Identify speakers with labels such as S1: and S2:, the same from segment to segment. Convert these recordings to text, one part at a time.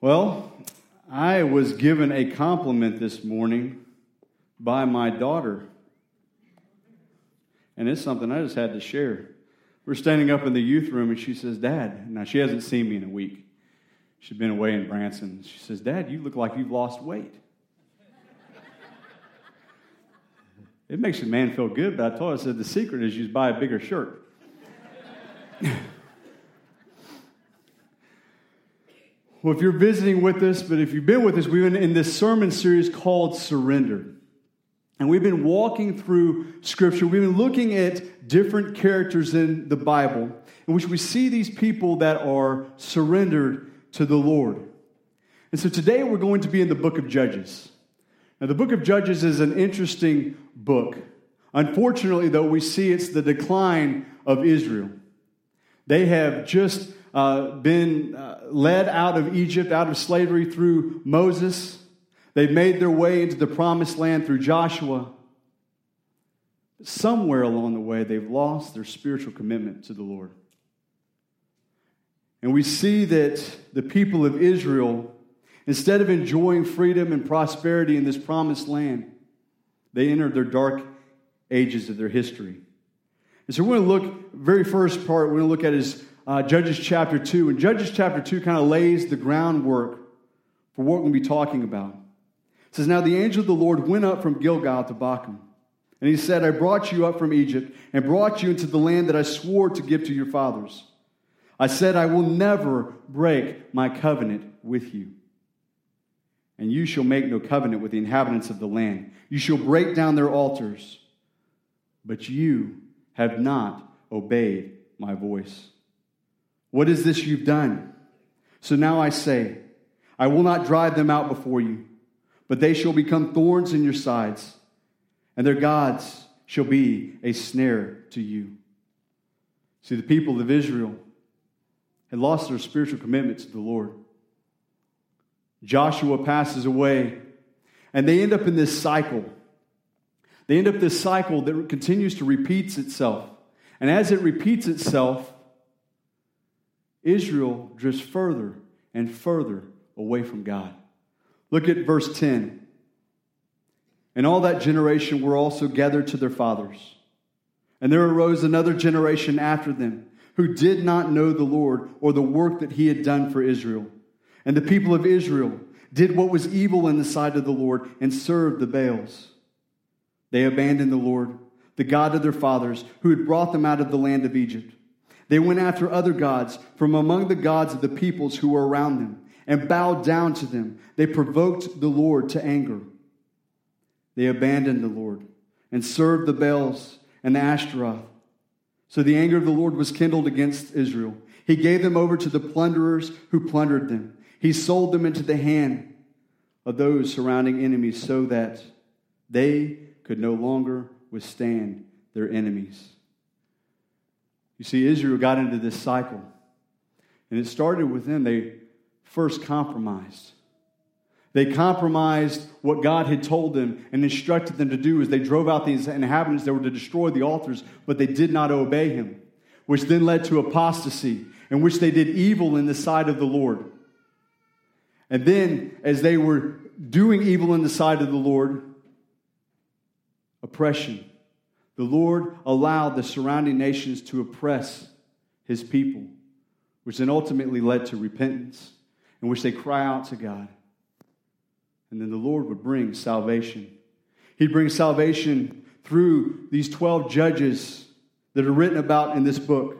S1: Well, I was given a compliment this morning by my daughter. And it's something I just had to share. We're standing up in the youth room, and she says, Dad, now she hasn't seen me in a week. She's been away in Branson. She says, Dad, you look like you've lost weight. it makes a man feel good, but I told her, I said, the secret is you buy a bigger shirt. Well, if you're visiting with us, but if you've been with us, we've been in this sermon series called Surrender. And we've been walking through Scripture. We've been looking at different characters in the Bible in which we see these people that are surrendered to the Lord. And so today we're going to be in the book of Judges. Now, the book of Judges is an interesting book. Unfortunately, though, we see it's the decline of Israel. They have just uh, been uh, led out of Egypt, out of slavery through Moses. They've made their way into the promised land through Joshua. Somewhere along the way, they've lost their spiritual commitment to the Lord. And we see that the people of Israel, instead of enjoying freedom and prosperity in this promised land, they entered their dark ages of their history. And so we're going to look, very first part, we're going to look at is uh, Judges chapter 2. And Judges chapter 2 kind of lays the groundwork for what we're going to be talking about. It says, Now the angel of the Lord went up from Gilgal to Bochim. And he said, I brought you up from Egypt and brought you into the land that I swore to give to your fathers. I said, I will never break my covenant with you. And you shall make no covenant with the inhabitants of the land. You shall break down their altars. But you have not obeyed my voice. What is this you've done? So now I say, I will not drive them out before you, but they shall become thorns in your sides, and their gods shall be a snare to you. See, the people of Israel had lost their spiritual commitment to the Lord. Joshua passes away, and they end up in this cycle. They end up this cycle that continues to repeats itself. And as it repeats itself, Israel drifts further and further away from God. Look at verse 10. And all that generation were also gathered to their fathers. And there arose another generation after them who did not know the Lord or the work that he had done for Israel. And the people of Israel did what was evil in the sight of the Lord and served the Baals. They abandoned the Lord, the God of their fathers, who had brought them out of the land of Egypt. They went after other gods from among the gods of the peoples who were around them and bowed down to them. They provoked the Lord to anger. They abandoned the Lord and served the Baals and the Ashtaroth. So the anger of the Lord was kindled against Israel. He gave them over to the plunderers who plundered them. He sold them into the hand of those surrounding enemies so that they could no longer withstand their enemies. You see, Israel got into this cycle. And it started with them. They first compromised. They compromised what God had told them and instructed them to do as they drove out these inhabitants that were to destroy the altars, but they did not obey him, which then led to apostasy, in which they did evil in the sight of the Lord. And then, as they were doing evil in the sight of the Lord, oppression the Lord allowed the surrounding nations to oppress his people, which then ultimately led to repentance, in which they cry out to God. And then the Lord would bring salvation. He'd bring salvation through these 12 judges that are written about in this book.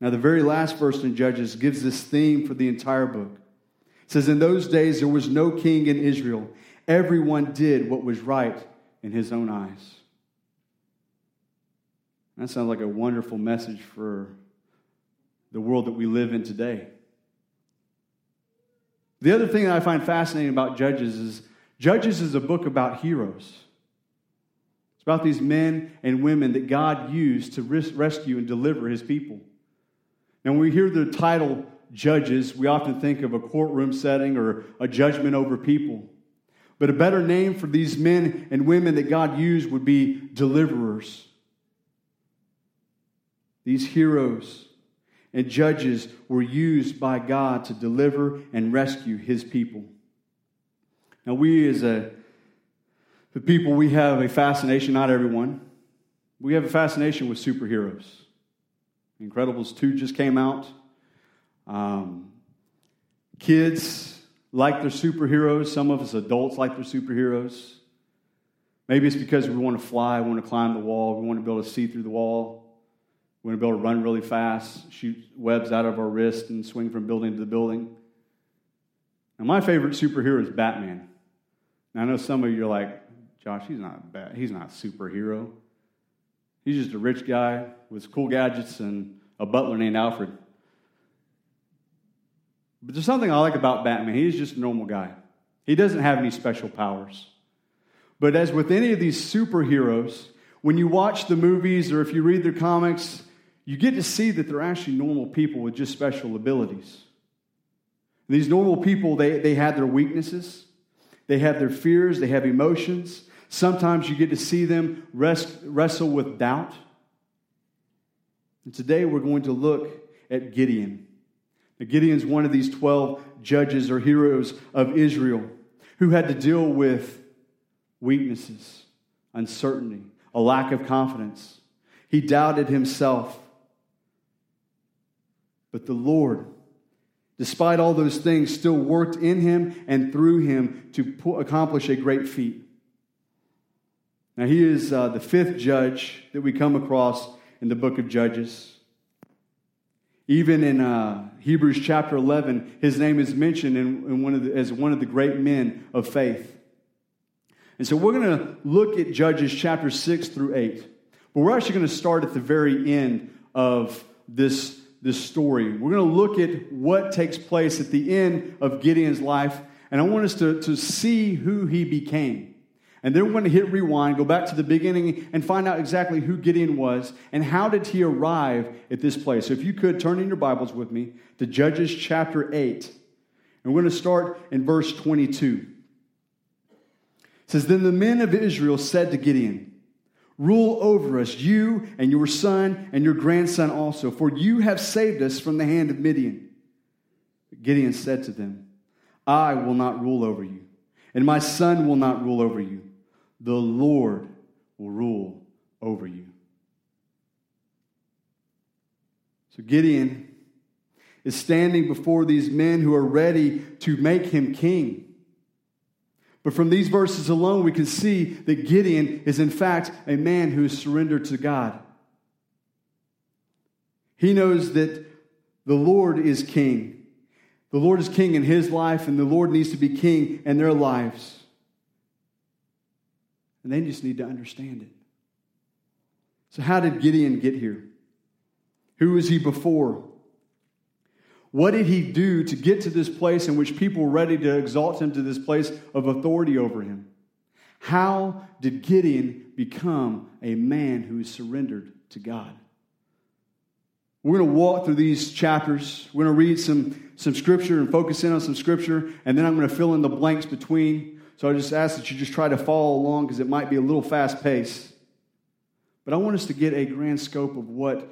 S1: Now, the very last verse in Judges gives this theme for the entire book. It says, In those days there was no king in Israel. Everyone did what was right in his own eyes. That sounds like a wonderful message for the world that we live in today. The other thing that I find fascinating about Judges is Judges is a book about heroes. It's about these men and women that God used to rescue and deliver his people. Now, when we hear the title Judges, we often think of a courtroom setting or a judgment over people. But a better name for these men and women that God used would be deliverers. These heroes. and judges were used by God to deliver and rescue his people. Now, we as a the people, we have a fascination, not everyone, we have a fascination with superheroes. Incredibles 2 just came out. Um, kids like their superheroes. Some of us adults like their superheroes. Maybe it's because we want to fly, we want to climb the wall, we want to be able to see through the wall, we want to be able to run really fast, shoot webs out of our wrist, and swing from building to building. Now, my favorite superhero is Batman. Now, I know some of you are like, Josh, he's not bad. He's not superhero. He's just a rich guy with cool gadgets and a butler named Alfred. But there's something I like about Batman. He's just a normal guy. He doesn't have any special powers. But as with any of these superheroes, when you watch the movies or if you read their comics, you get to see that they're actually normal people with just special abilities. These normal people, they, they have their weaknesses, they have their fears, they have emotions. Sometimes you get to see them rest, wrestle with doubt. And today we're going to look at Gideon. Gideon's one of these 12 judges or heroes of Israel who had to deal with weaknesses, uncertainty, a lack of confidence. He doubted himself. But the Lord, despite all those things, still worked in him and through him to accomplish a great feat. Now, he is uh, the fifth judge that we come across in the book of Judges. Even in uh, Hebrews chapter 11, his name is mentioned in, in one of the, as one of the great men of faith. And so we're going to look at Judges chapter 6 through 8. But we're actually going to start at the very end of this, this story. We're going to look at what takes place at the end of Gideon's life. And I want us to, to see who he became. And then we're going to hit rewind, go back to the beginning, and find out exactly who Gideon was and how did he arrive at this place. So if you could turn in your Bibles with me to Judges chapter 8. And we're going to start in verse 22. It says, Then the men of Israel said to Gideon, Rule over us, you and your son and your grandson also, for you have saved us from the hand of Midian. Gideon said to them, I will not rule over you, and my son will not rule over you the Lord will rule over you. So Gideon is standing before these men who are ready to make him king. But from these verses alone, we can see that Gideon is, in fact, a man who is surrendered to God. He knows that the Lord is king. The Lord is king in his life, and the Lord needs to be king in their lives. And they just need to understand it. So, how did Gideon get here? Who was he before? What did he do to get to this place in which people were ready to exalt him to this place of authority over him? How did Gideon become a man who is surrendered to God? We're going to walk through these chapters. We're going to read some, some scripture and focus in on some scripture, and then I'm going to fill in the blanks between so I just ask that you just try to follow along because it might be a little fast paced. But I want us to get a grand scope of what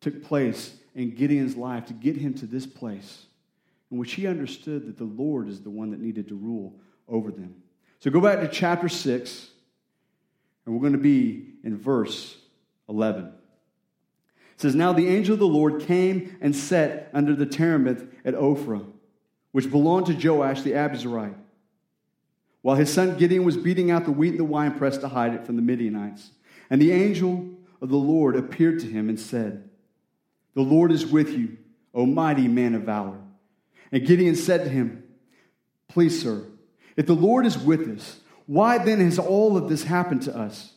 S1: took place in Gideon's life to get him to this place in which he understood that the Lord is the one that needed to rule over them. So go back to chapter 6, and we're going to be in verse 11. It says, Now the angel of the Lord came and sat under the terebinth at Ophrah, which belonged to Joash the Abiezrite while his son Gideon was beating out the wheat in the winepress to hide it from the Midianites. And the angel of the Lord appeared to him and said, The Lord is with you, O mighty man of valor. And Gideon said to him, Please, sir, if the Lord is with us, why then has all of this happened to us?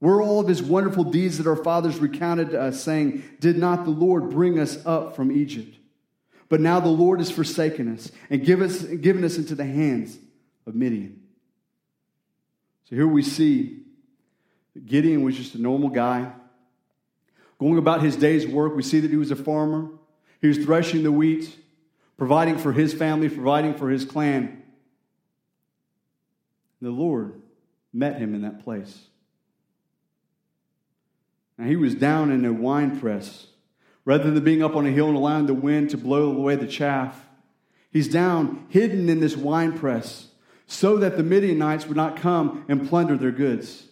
S1: Were all of his wonderful deeds that our fathers recounted to us, saying, Did not the Lord bring us up from Egypt? But now the Lord has forsaken us and given us into the hands of Midian. So here we see that Gideon was just a normal guy. Going about his day's work, we see that he was a farmer. He was threshing the wheat, providing for his family, providing for his clan. The Lord met him in that place. Now, he was down in a wine press Rather than being up on a hill and allowing the wind to blow away the chaff, he's down, hidden in this wine press, so that the Midianites would not come and plunder their goods.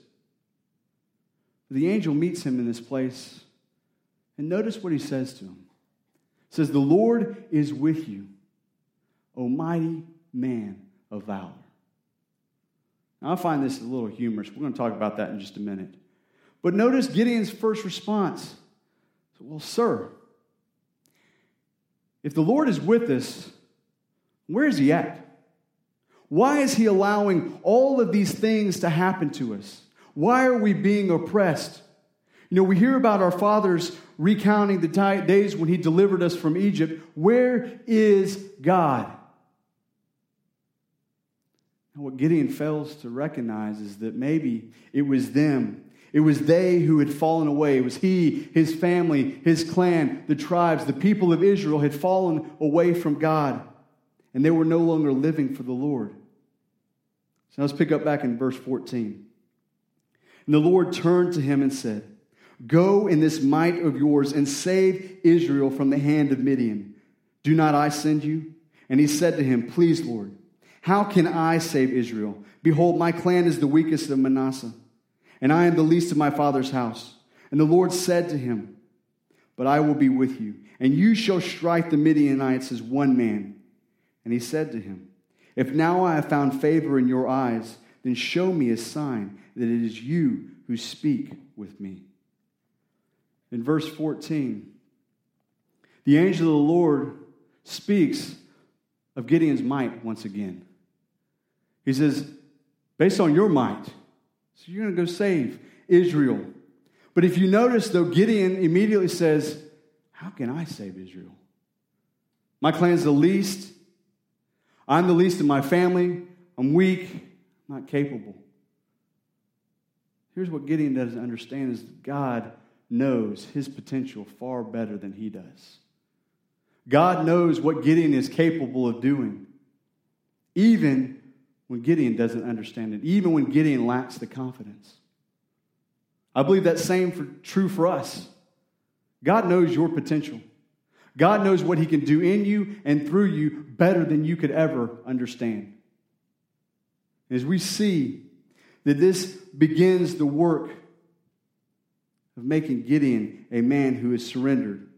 S1: The angel meets him in this place, and notice what he says to him. He says, The Lord is with you, O mighty man of valor. Now, I find this a little humorous. We're going to talk about that in just a minute. But notice Gideon's first response. Well, sir, if the Lord is with us, where is he at? Why is he allowing all of these things to happen to us? Why are we being oppressed? You know, we hear about our fathers recounting the days when he delivered us from Egypt. Where is God? And what Gideon fails to recognize is that maybe it was them. It was they who had fallen away. It was he, his family, his clan, the tribes, the people of Israel had fallen away from God, and they were no longer living for the Lord. So let's pick up back in verse 14. And the Lord turned to him and said, Go in this might of yours and save Israel from the hand of Midian. Do not I send you? And he said to him, Please, Lord. How can I save Israel? Behold, my clan is the weakest of Manasseh, and I am the least of my father's house. And the Lord said to him, But I will be with you, and you shall strike the Midianites as one man. And he said to him, If now I have found favor in your eyes, then show me a sign that it is you who speak with me. In verse 14, the angel of the Lord speaks of Gideon's might once again. He says, based on your might, so you're going to go save Israel. But if you notice, though, Gideon immediately says, How can I save Israel? My clan's the least. I'm the least in my family. I'm weak. Not capable. Here's what Gideon doesn't understand is God knows his potential far better than he does. God knows what Gideon is capable of doing, even when Gideon doesn't understand it, even when Gideon lacks the confidence. I believe that same for, true for us. God knows your potential. God knows what he can do in you and through you better than you could ever understand. As we see that this begins the work of making Gideon a man who is surrendered.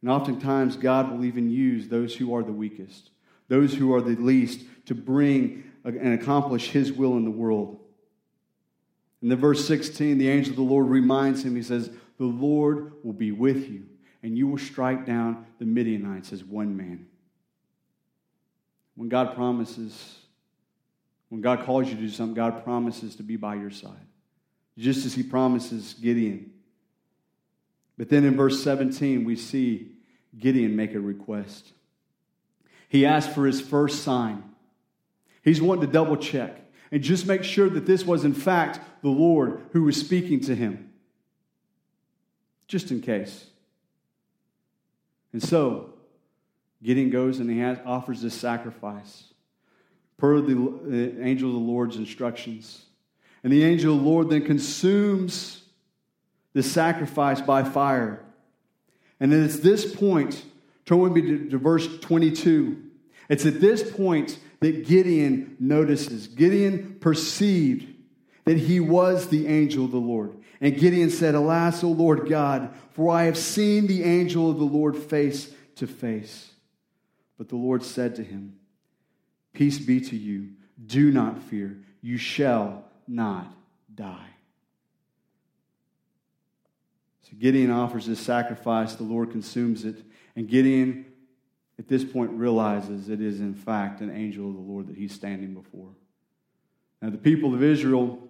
S1: And oftentimes, God will even use those who are the weakest, those who are the least, to bring and accomplish his will in the world. In the verse 16, the angel of the Lord reminds him, he says, The Lord will be with you, and you will strike down the Midianites as one man. When God promises, when God calls you to do something, God promises to be by your side, just as he promises Gideon. But then in verse 17, we see Gideon make a request. He asked for his first sign. He's wanting to double check and just make sure that this was, in fact, the Lord who was speaking to him. Just in case. And so, Gideon goes and he has, offers this sacrifice per the, angel of the Lord's instructions. And the angel of the Lord then consumes the sacrifice by fire. And then it's this point, turn with me to, to verse 22. It's at this point that Gideon notices. Gideon perceived that he was the angel of the Lord. And Gideon said, Alas, O Lord God, for I have seen the angel of the Lord face to face. But the Lord said to him, Peace be to you. Do not fear. You shall not die. So Gideon offers this sacrifice. The Lord consumes it. And Gideon at this point realizes it is in fact an angel of the Lord that he's standing before. Now, the people of Israel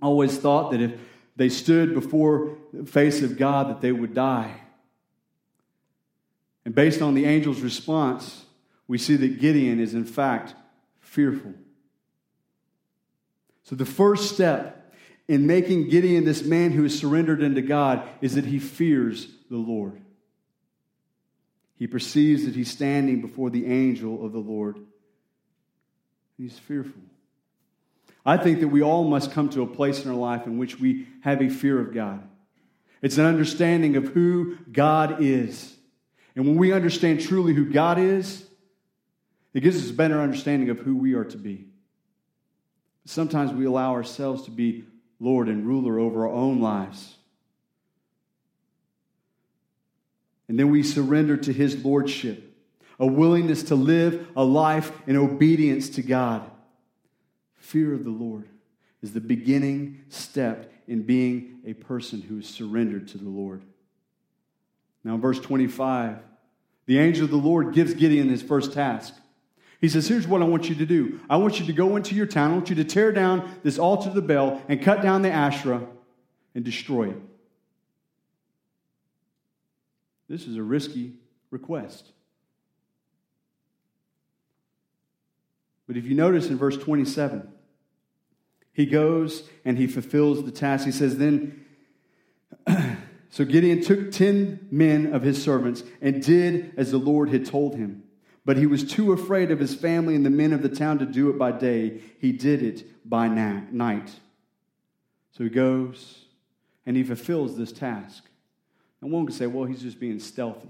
S1: always thought that if they stood before the face of God, that they would die. And based on the angel's response, we see that Gideon is in fact fearful. So, the first step in making Gideon this man who is surrendered unto God is that he fears the Lord. He perceives that he's standing before the angel of the Lord. He's fearful. I think that we all must come to a place in our life in which we have a fear of God. It's an understanding of who God is. And when we understand truly who God is, it gives us a better understanding of who we are to be. Sometimes we allow ourselves to be Lord and ruler over our own lives. And then we surrender to His Lordship, a willingness to live a life in obedience to God. Fear of the Lord is the beginning step in being a person who is surrendered to the Lord. Now, in verse 25, the angel of the Lord gives Gideon his first task. He says, Here's what I want you to do. I want you to go into your town. I want you to tear down this altar of the Baal and cut down the Asherah and destroy it. This is a risky request. But if you notice in verse 27, he goes and he fulfills the task. He says, Then, so Gideon took 10 men of his servants and did as the Lord had told him. But he was too afraid of his family and the men of the town to do it by day. He did it by night. So he goes and he fulfills this task. And one could say, well, he's just being stealthy.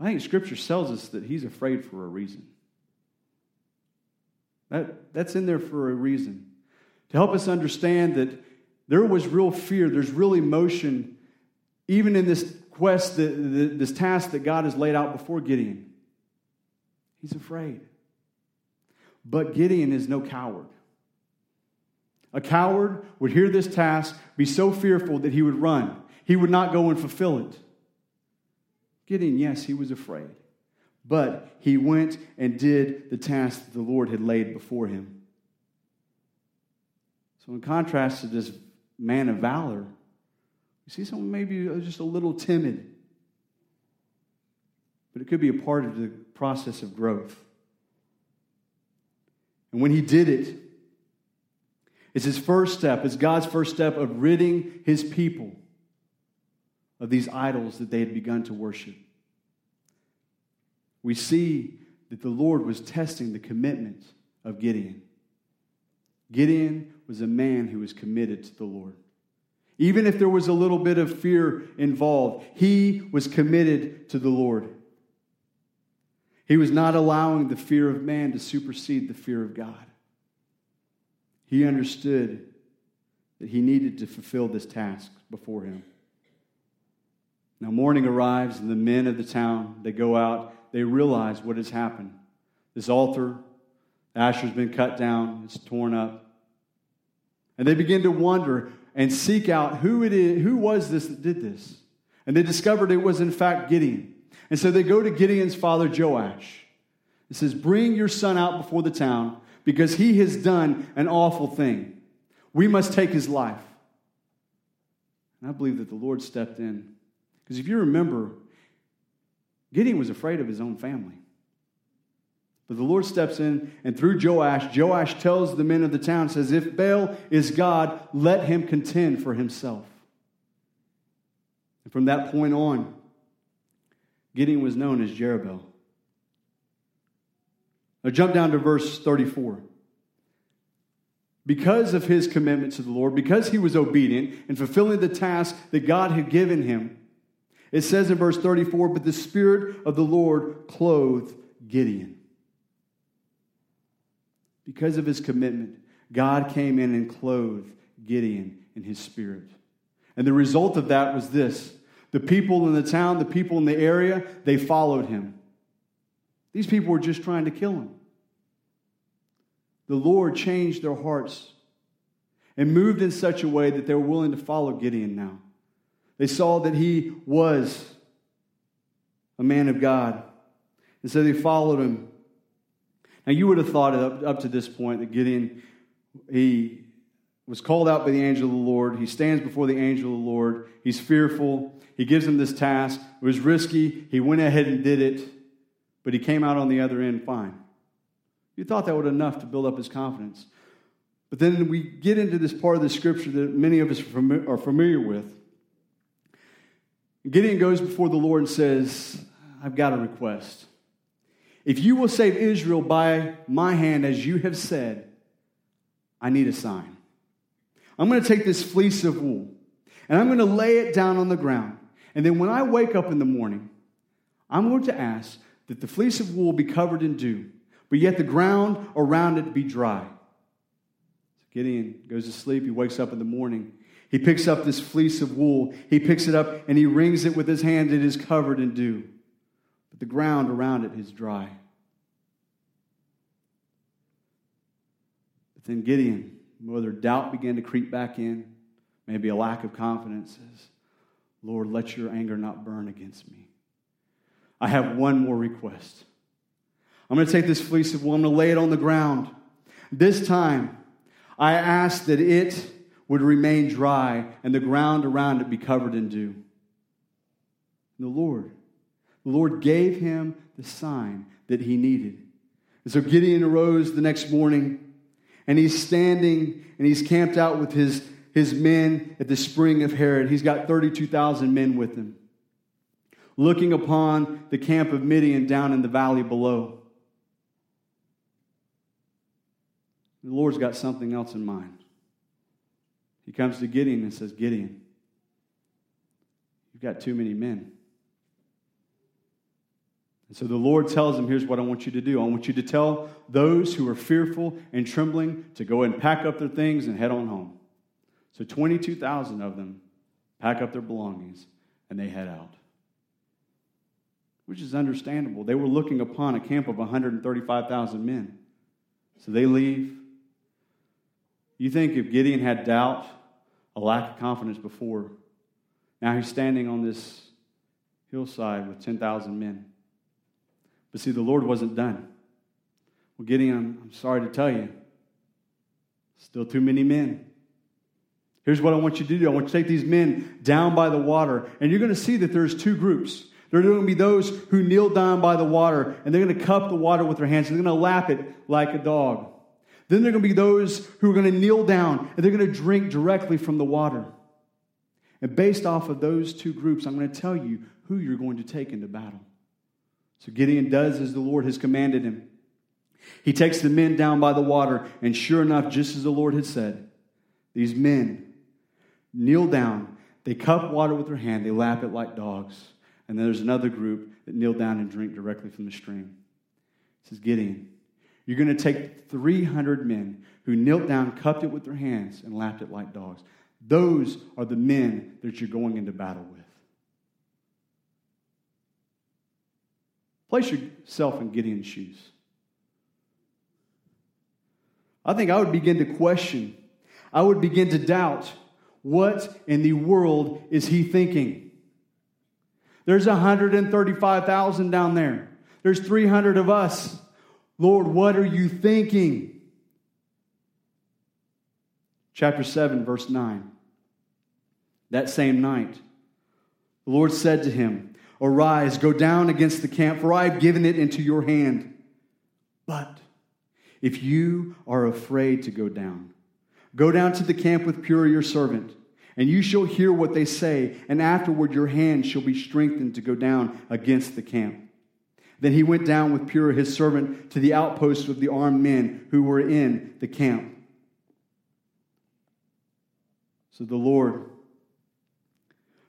S1: I think Scripture tells us that he's afraid for a reason. That, that's in there for a reason. To help us understand that there was real fear, there's real emotion, even in this quest, the, the, this task that God has laid out before Gideon. He's afraid. But Gideon is no coward. A coward would hear this task, be so fearful that he would run. He would not go and fulfill it. Gideon, yes, he was afraid. But he went and did the task that the Lord had laid before him. So, in contrast to this man of valor, you see someone maybe just a little timid. But it could be a part of the process of growth. And when he did it, it's his first step, it's God's first step of ridding his people of these idols that they had begun to worship. We see that the Lord was testing the commitment of Gideon. Gideon was a man who was committed to the Lord. Even if there was a little bit of fear involved, he was committed to the Lord. He was not allowing the fear of man to supersede the fear of God. He understood that he needed to fulfill this task before him. Now, morning arrives, and the men of the town, they go out, they realize what has happened. This altar, Asher's been cut down, it's torn up. And they begin to wonder and seek out who it is, who was this that did this? And they discovered it was in fact Gideon. And so they go to Gideon's father Joash. It says, Bring your son out before the town because he has done an awful thing. We must take his life. And I believe that the Lord stepped in. Because if you remember, Gideon was afraid of his own family. But the Lord steps in, and through Joash, Joash tells the men of the town, says, If Baal is God, let him contend for himself. And from that point on, Gideon was known as Jerubbaal. Now jump down to verse 34. Because of his commitment to the Lord, because he was obedient and fulfilling the task that God had given him, it says in verse 34 But the Spirit of the Lord clothed Gideon. Because of his commitment, God came in and clothed Gideon in his spirit. And the result of that was this the people in the town, the people in the area, they followed him. These people were just trying to kill him. The Lord changed their hearts and moved in such a way that they were willing to follow Gideon now. They saw that he was a man of God. And so they followed him. Now, you would have thought up, up to this point that Gideon, he was called out by the angel of the Lord. He stands before the angel of the Lord. He's fearful. He gives him this task. It was risky. He went ahead and did it but he came out on the other end fine. You thought that would enough to build up his confidence. But then we get into this part of the scripture that many of us are familiar with. Gideon goes before the Lord and says, I've got a request. If you will save Israel by my hand, as you have said, I need a sign. I'm going to take this fleece of wool and I'm going to lay it down on the ground. And then when I wake up in the morning, I'm going to ask that the fleece of wool be covered in dew, but yet the ground around it be dry. So Gideon goes to sleep. He wakes up in the morning. He picks up this fleece of wool. He picks it up and he wrings it with his hand. It is covered in dew, but the ground around it is dry. But then Gideon, whether doubt began to creep back in, maybe a lack of confidence, says, Lord, let your anger not burn against me. I have one more request. I'm going to take this fleece of wool, I'm going to lay it on the ground. This time, I ask that it would remain dry and the ground around it be covered in dew. The Lord, the Lord gave him the sign that he needed. And so Gideon arose the next morning and he's standing and he's camped out with his, his men at the spring of Harod. He's got 32,000 men with him looking upon the camp of Midian down in the valley below. The Lord's got something else in mind. He comes to Gideon and says, Gideon, you've got too many men. And so the Lord tells him, Here's what I want you to do. I want you to tell those who are fearful and trembling to go and pack up their things and head on home. So 22,000 of them pack up their belongings and they head out which is understandable. They were looking upon a camp of 135,000 men. So they leave. You think if Gideon had doubt, a lack of confidence before, now he's standing on this hillside with 10,000 men. But see, the Lord wasn't done. Well, Gideon, I'm sorry to tell you, still too many men. Here's what I want you to do I want you to take these men down by the water, and you're going to see that there's two groups. There are going to be those who kneel down by the water and they're going to cup the water with their hands. They're going to lap it like a dog. Then there are going to be those who are going to kneel down and they're going to drink directly from the water. And based off of those two groups, I'm going to tell you who you're going to take into battle. So Gideon does as the Lord has commanded him. He takes the men down by the water, and sure enough, just as the Lord had said, these men kneel down, they cup water with their hand, they lap it like dogs. And then there's another group that kneel down and drink directly from the stream. It says, Gideon, you're going to take 300 men who knelt down, cupped it with their hands, and lapped it like dogs. Those are the men that you're going into battle with. Place yourself in Gideon's shoes. I think I would begin to question, I would begin to doubt what in the world is he thinking? There's 135,000 down there. There's 300 of us. Lord, what are you thinking? Chapter 7, verse 9. That same night, the Lord said to him, Arise, go down against the camp, for I have given it into your hand. But if you are afraid to go down, go down to the camp with Purah your servant and you shall hear what they say, and afterward your hand shall be strengthened to go down against the camp. Then he went down with Purah his servant to the outpost of the armed men who were in the camp. So the Lord,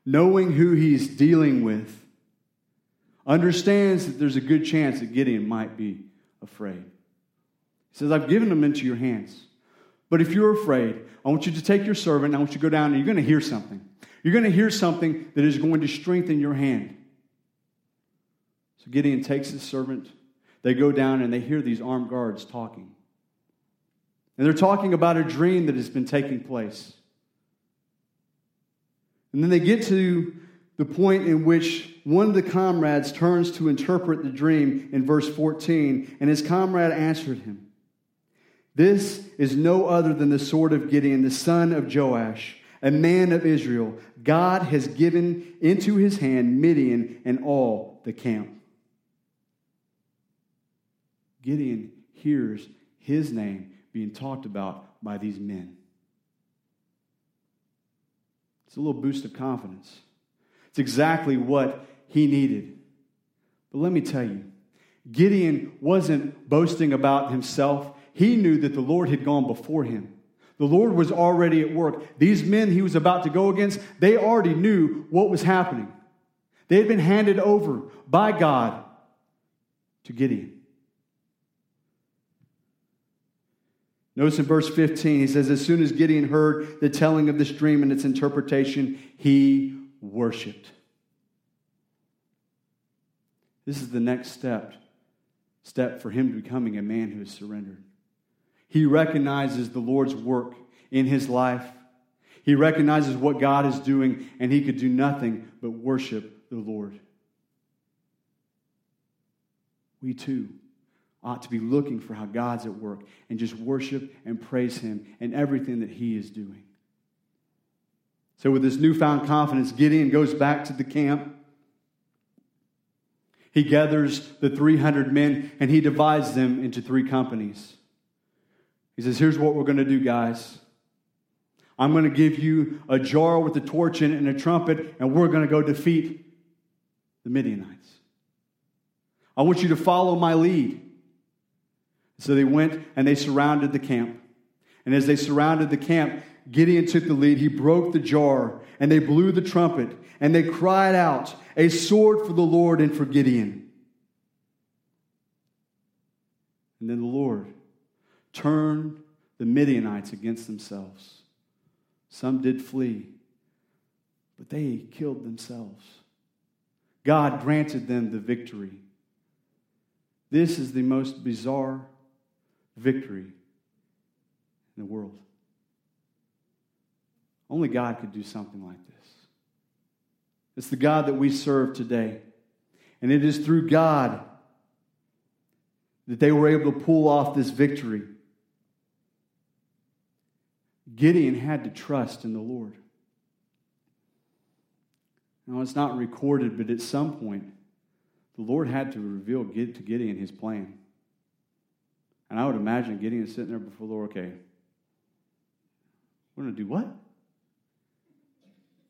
S1: knowing who he's dealing with, understands that there's a good chance that Gideon might be afraid. He says, I've given them into your hands. But if you're afraid, I want you to take your servant, I want you to go down, and you're going to hear something. You're going to hear something that is going to strengthen your hand. So Gideon takes his servant. They go down and they hear these armed guards talking. And they're talking about a dream that has been taking place. And then they get to the point in which one of the comrades turns to interpret the dream in verse 14, and his comrade answered him. This is no other than the sword of Gideon, the son of Joash, a man of Israel. God has given into his hand Midian and all the camp. Gideon hears his name being talked about by these men. It's a little boost of confidence. It's exactly what he needed. But let me tell you, Gideon wasn't boasting about himself he knew that the Lord had gone before him. The Lord was already at work. These men he was about to go against, they already knew what was happening. They had been handed over by God to Gideon. Notice in verse 15, he says, As soon as Gideon heard the telling of this dream and its interpretation, he worshiped. This is the next step, step for him to becoming a man who is surrendered. He recognizes the Lord's work in his life. He recognizes what God is doing, and he could do nothing but worship the Lord. We too ought to be looking for how God's at work and just worship and praise Him in everything that He is doing. So, with this newfound confidence, Gideon goes back to the camp. He gathers the 300 men and he divides them into three companies. He says, Here's what we're going to do, guys. I'm going to give you a jar with a torch in it and a trumpet, and we're going to go defeat the Midianites. I want you to follow my lead. So they went and they surrounded the camp. And as they surrounded the camp, Gideon took the lead. He broke the jar and they blew the trumpet and they cried out, A sword for the Lord and for Gideon. And then the Lord turned the Midianites against themselves. Some did flee, but they killed themselves. God granted them the victory. This is the most bizarre victory in the world. Only God could do something like this. It's the God that we serve today. And it is through God that they were able to pull off this victory. Gideon had to trust in the Lord. Now, it's not recorded, but at some point, the Lord had to reveal to Gideon his plan. And I would imagine Gideon sitting there before the Lord, okay, we're going to do what?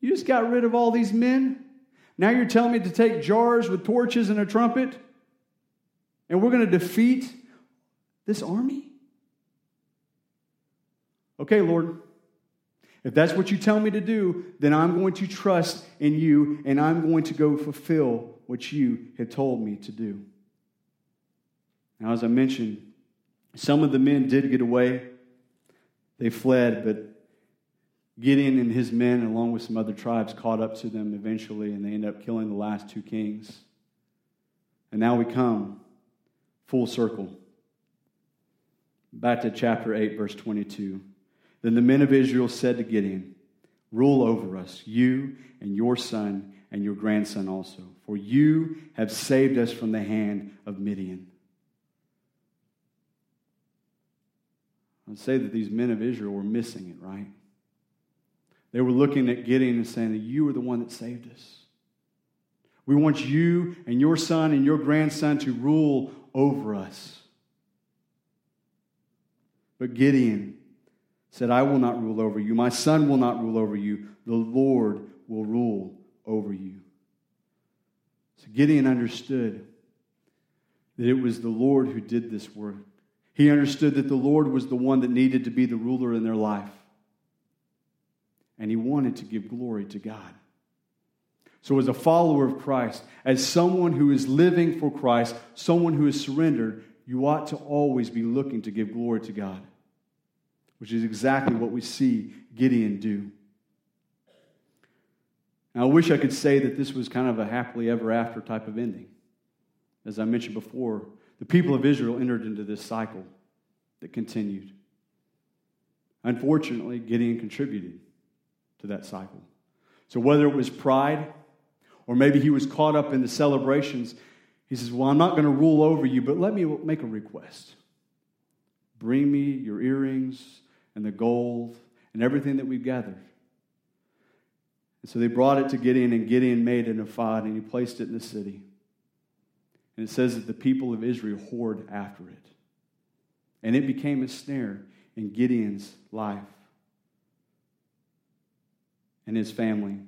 S1: You just got rid of all these men? Now you're telling me to take jars with torches and a trumpet? And we're going to defeat this army? Okay, Lord. If that's what you tell me to do, then I'm going to trust in you and I'm going to go fulfill what you had told me to do. Now, as I mentioned, some of the men did get away. They fled, but Gideon and his men, along with some other tribes, caught up to them eventually, and they ended up killing the last two kings. And now we come full circle. Back to chapter 8, verse 22. Then the men of Israel said to Gideon, Rule over us, you and your son and your grandson also, for you have saved us from the hand of Midian. I'd say that these men of Israel were missing it, right? They were looking at Gideon and saying you are the one that saved us. We want you and your son and your grandson to rule over us. But Gideon said, I will not rule over you. My son will not rule over you. The Lord will rule over you. So Gideon understood that it was the Lord who did this work. He understood that the Lord was the one that needed to be the ruler in their life. And he wanted to give glory to God. So, as a follower of Christ, as someone who is living for Christ, someone who is surrendered, you ought to always be looking to give glory to God, which is exactly what we see Gideon do. Now, I wish I could say that this was kind of a happily ever after type of ending. As I mentioned before, the people of Israel entered into this cycle that continued. Unfortunately, Gideon contributed to that cycle. So, whether it was pride or maybe he was caught up in the celebrations, he says, Well, I'm not going to rule over you, but let me make a request. Bring me your earrings and the gold and everything that we've gathered. And so they brought it to Gideon, and Gideon made an ephod and he placed it in the city. And it says that the people of Israel whored after it. And it became a snare in Gideon's life and his family.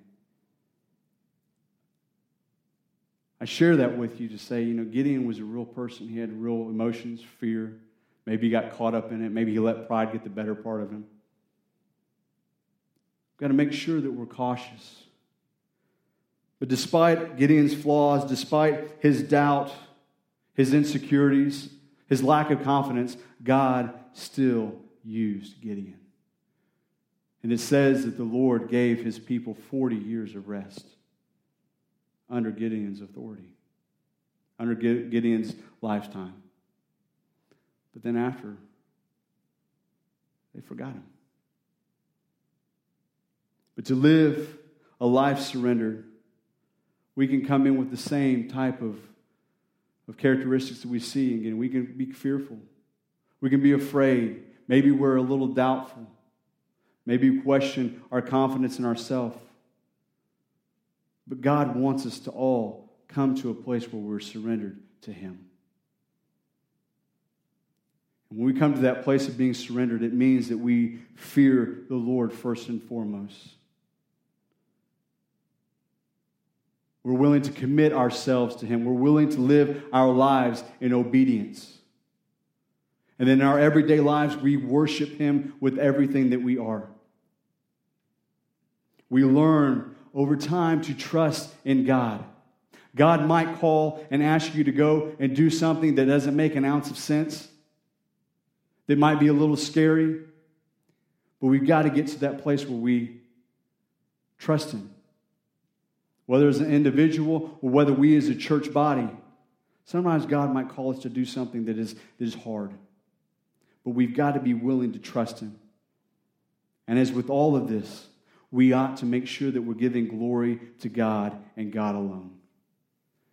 S1: I share that with you to say, you know, Gideon was a real person. He had real emotions, fear. Maybe he got caught up in it. Maybe he let pride get the better part of him. We've got to make sure that we're cautious. But despite Gideon's flaws, despite his doubt, his insecurities, his lack of confidence, God still used Gideon. And it says that the Lord gave his people 40 years of rest under Gideon's authority, under Gideon's lifetime. But then after, they forgot him. But to live a life surrendered, we can come in with the same type of, of characteristics that we see. Again, we can be fearful. We can be afraid. Maybe we're a little doubtful. Maybe we question our confidence in ourselves. But God wants us to all come to a place where we're surrendered to Him. And when we come to that place of being surrendered, it means that we fear the Lord first and foremost. We're willing to commit ourselves to Him. We're willing to live our lives in obedience. And then in our everyday lives, we worship Him with everything that we are. We learn over time to trust in God. God might call and ask you to go and do something that doesn't make an ounce of sense, that might be a little scary, but we've got to get to that place where we trust Him whether as an individual or whether we as a church body. Sometimes God might call us to do something that is, that is hard, but we've got to be willing to trust Him. And as with all of this, we ought to make sure that we're giving glory to God and God alone.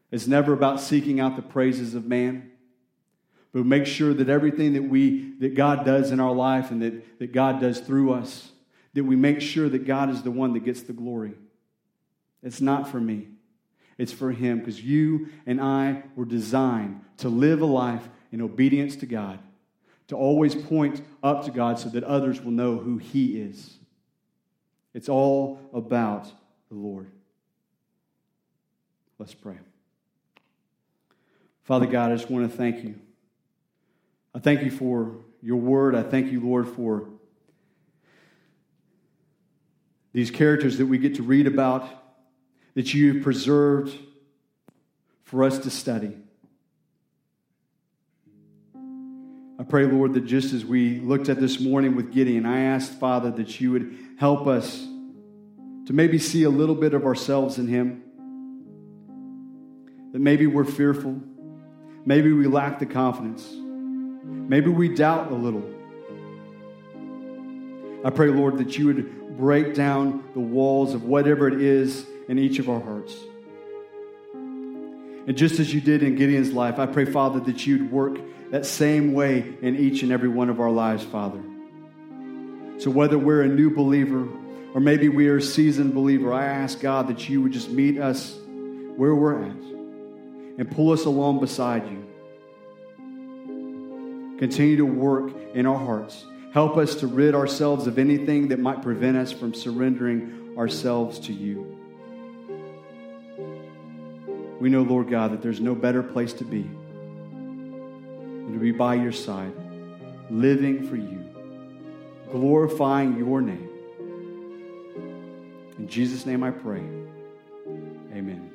S1: It's never about seeking out the praises of man, but make sure that everything that we that God does in our life and that, that God does through us, that we make sure that God is the one that gets the glory. It's not for me, it's for Him because you and I were designed to live a life in obedience to God, to always point up to God so that others will know who He is. It's all about the Lord. Let's pray. Father God, I just want to thank you. I thank you for your word. I thank you, Lord, for these characters that we get to read about that you've preserved for us to study. I pray, Lord, that just as we looked at this morning with Gideon, I asked, Father, that you would help us to maybe see a little bit of ourselves in him. That maybe we're fearful. Maybe we lack the confidence. Maybe we doubt a little. I pray, Lord, that you would break down the walls of whatever it is in each of our hearts. And just as you did in Gideon's life, I pray, Father, that you'd work that same way in each and every one of our lives, Father. So whether we're a new believer or maybe we are a seasoned believer, I ask God that you would just meet us where we're at and pull us along beside you. Continue to work in our hearts. Help us to rid ourselves of anything that might prevent us from surrendering ourselves to you we know, Lord God, that there's no better place to be than to be by your side, living for you, glorifying your name. In Jesus' name I pray. Amen.